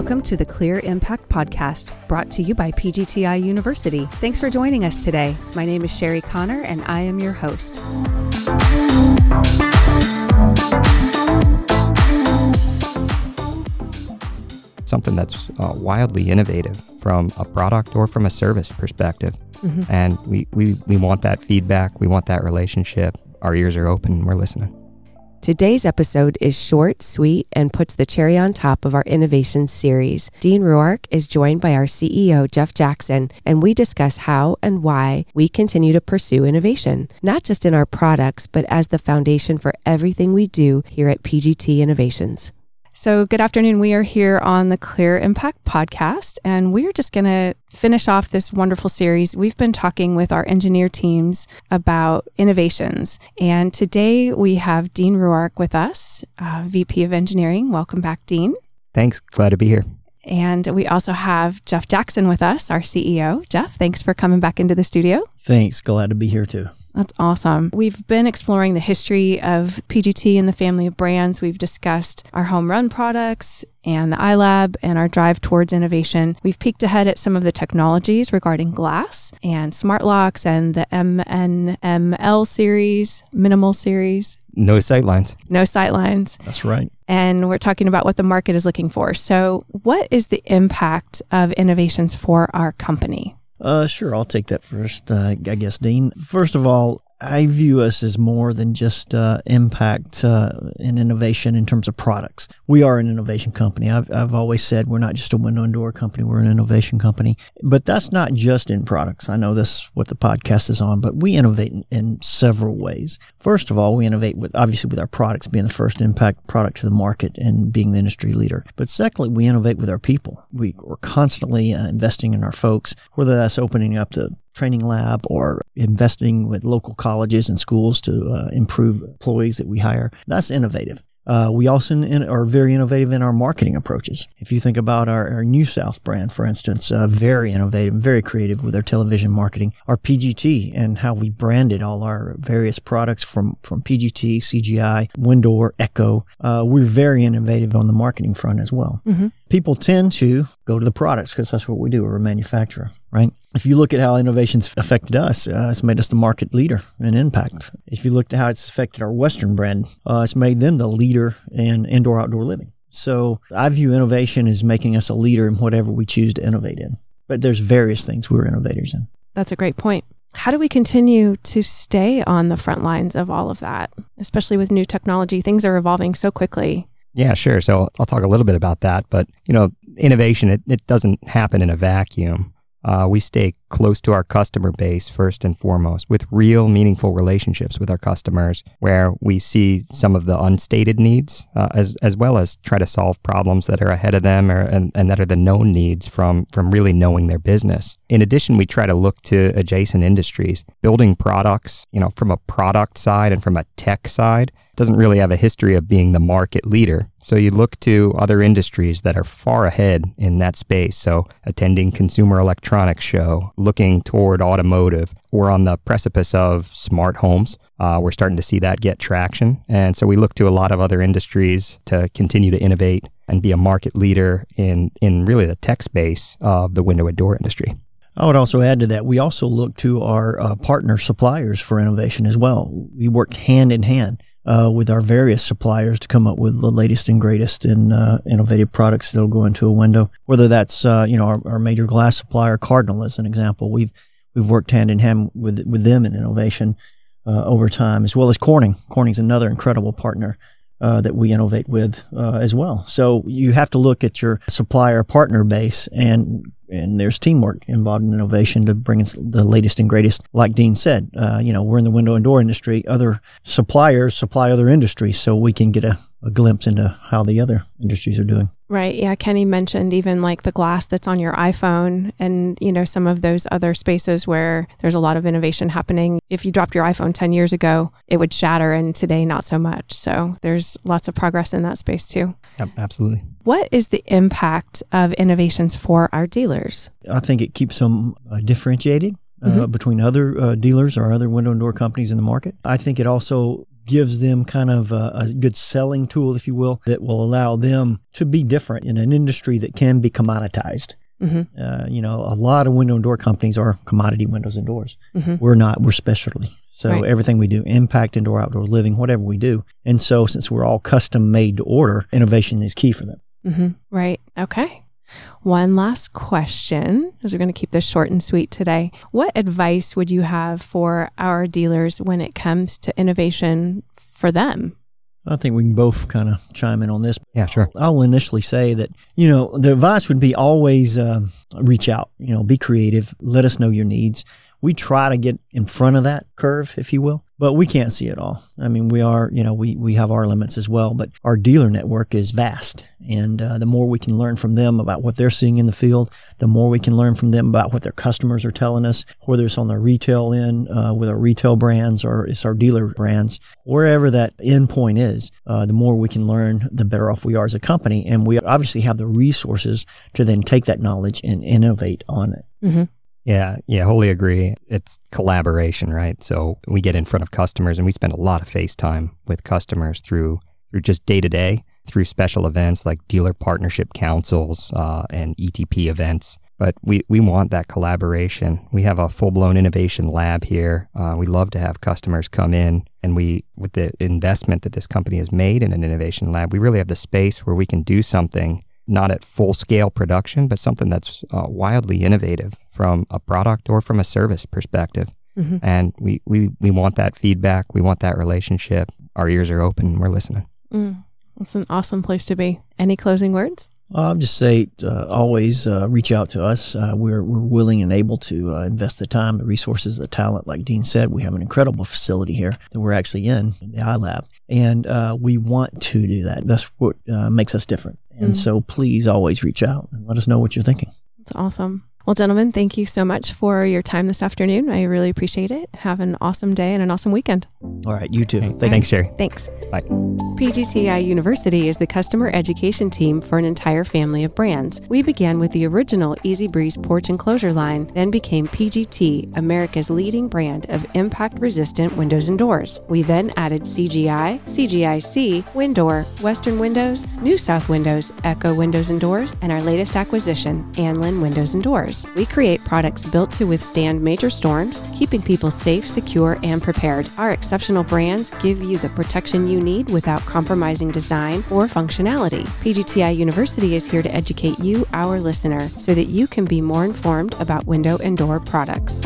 Welcome to the Clear Impact Podcast, brought to you by PGTI University. Thanks for joining us today. My name is Sherry Connor, and I am your host. Something that's uh, wildly innovative from a product or from a service perspective. Mm-hmm. And we, we, we want that feedback, we want that relationship. Our ears are open, we're listening. Today's episode is short, sweet, and puts the cherry on top of our innovation series. Dean Ruark is joined by our CEO, Jeff Jackson, and we discuss how and why we continue to pursue innovation, not just in our products, but as the foundation for everything we do here at PGT Innovations. So, good afternoon. We are here on the Clear Impact podcast, and we are just going to finish off this wonderful series. We've been talking with our engineer teams about innovations, and today we have Dean Ruark with us, uh, VP of Engineering. Welcome back, Dean. Thanks. Glad to be here. And we also have Jeff Jackson with us, our CEO. Jeff, thanks for coming back into the studio. Thanks. Glad to be here too. That's awesome. We've been exploring the history of PGT and the family of brands. We've discussed our home run products and the iLab and our drive towards innovation. We've peeked ahead at some of the technologies regarding glass and smart locks and the MNML series, minimal series. No sightlines. No sightlines. That's right. And we're talking about what the market is looking for. So, what is the impact of innovations for our company? Uh, sure, I'll take that first, uh, I guess, Dean. First of all, I view us as more than just uh, impact uh, and innovation in terms of products. We are an innovation company. I've, I've always said we're not just a window and door company, we're an innovation company. But that's not just in products. I know that's what the podcast is on, but we innovate in, in several ways. First of all, we innovate with obviously with our products being the first impact product to the market and being the industry leader. But secondly, we innovate with our people. We, we're constantly uh, investing in our folks, whether that's opening up the training lab or investing with local colleges and schools to uh, improve employees that we hire. That's innovative. Uh, we also in, are very innovative in our marketing approaches. If you think about our, our New South brand, for instance, uh, very innovative, very creative with our television marketing. Our PGT and how we branded all our various products from, from PGT, CGI, WinDoor, Eco. Uh, we're very innovative on the marketing front as well. Mm-hmm people tend to go to the products because that's what we do. We're a manufacturer, right? If you look at how innovations affected us, uh, it's made us the market leader in impact. If you look at how it's affected our Western brand, uh, it's made them the leader in indoor outdoor living. So I view innovation as making us a leader in whatever we choose to innovate in. But there's various things we're innovators in. That's a great point. How do we continue to stay on the front lines of all of that, especially with new technology? Things are evolving so quickly. Yeah, sure. So I'll talk a little bit about that. But, you know, innovation, it, it doesn't happen in a vacuum. Uh, we stay close to our customer base first and foremost with real meaningful relationships with our customers where we see some of the unstated needs uh, as, as well as try to solve problems that are ahead of them or, and, and that are the known needs from, from really knowing their business. In addition, we try to look to adjacent industries, building products, you know, from a product side and from a tech side doesn't really have a history of being the market leader. So you look to other industries that are far ahead in that space. So attending consumer electronics show, looking toward automotive. We're on the precipice of smart homes. Uh, we're starting to see that get traction. And so we look to a lot of other industries to continue to innovate and be a market leader in, in really the tech space of the window and door industry. I would also add to that, we also look to our uh, partner suppliers for innovation as well. We work hand in hand uh, with our various suppliers to come up with the latest and greatest in uh, innovative products that'll go into a window. Whether that's uh, you know our, our, major glass supplier Cardinal as an example, we've we've worked hand in hand with with them in innovation uh, over time, as well as Corning. Corning's another incredible partner. Uh, that we innovate with uh, as well. So you have to look at your supplier partner base and and there's teamwork involved in innovation to bring in the latest and greatest. Like Dean said, uh, you know, we're in the window and door industry. Other suppliers supply other industries, so we can get a, a glimpse into how the other industries are doing. Right. Yeah. Kenny mentioned even like the glass that's on your iPhone and, you know, some of those other spaces where there's a lot of innovation happening. If you dropped your iPhone 10 years ago, it would shatter, and today, not so much. So there's lots of progress in that space too. Yep, absolutely. What is the impact of innovations for our dealers? I think it keeps them uh, differentiated. Uh, mm-hmm. between other uh, dealers or other window and door companies in the market. I think it also gives them kind of a, a good selling tool, if you will, that will allow them to be different in an industry that can be commoditized. Mm-hmm. Uh, you know, a lot of window and door companies are commodity windows and doors. Mm-hmm. We're not. We're specialty. So right. everything we do, impact indoor outdoor living, whatever we do. And so since we're all custom made to order, innovation is key for them. Mm-hmm. Right. Okay. One last question, as we're going to keep this short and sweet today. What advice would you have for our dealers when it comes to innovation for them? I think we can both kind of chime in on this. Yeah, sure. I'll initially say that, you know, the advice would be always uh, reach out, you know, be creative, let us know your needs. We try to get in front of that curve, if you will but we can't see it all. I mean, we are, you know, we, we have our limits as well, but our dealer network is vast. And uh, the more we can learn from them about what they're seeing in the field, the more we can learn from them about what their customers are telling us, whether it's on the retail end uh, with our retail brands or it's our dealer brands, wherever that end point is, uh, the more we can learn, the better off we are as a company. And we obviously have the resources to then take that knowledge and innovate on it. Mm-hmm. Yeah, yeah, wholly agree. It's collaboration, right? So we get in front of customers and we spend a lot of face time with customers through through just day to day, through special events like dealer partnership councils uh, and ETP events. But we, we want that collaboration. We have a full blown innovation lab here. Uh, we love to have customers come in, and we, with the investment that this company has made in an innovation lab, we really have the space where we can do something not at full scale production, but something that's uh, wildly innovative from a product or from a service perspective. Mm-hmm. And we, we, we want that feedback. We want that relationship. Our ears are open. We're listening. Mm, that's an awesome place to be. Any closing words? I'll just say uh, always uh, reach out to us. Uh, we're, we're willing and able to uh, invest the time, the resources, the talent. Like Dean said, we have an incredible facility here that we're actually in, the iLab. And uh, we want to do that. That's what uh, makes us different. And mm. so please always reach out and let us know what you're thinking. That's awesome. Well, gentlemen, thank you so much for your time this afternoon. I really appreciate it. Have an awesome day and an awesome weekend. All right, you too. Thank Thanks, Sherry. Thanks. Bye. PGTI University is the customer education team for an entire family of brands. We began with the original EZ Breeze porch enclosure line, then became PGT, America's leading brand of impact resistant windows and doors. We then added CGI, CGIC, WinDoor, Western Windows, New South Windows, Eco Windows and Doors, and our latest acquisition, Anlin Windows and Doors. We create products built to withstand major storms, keeping people safe, secure, and prepared. Our exceptional brands give you the protection you need without compromising design or functionality. PGTI University is here to educate you, our listener, so that you can be more informed about window and door products.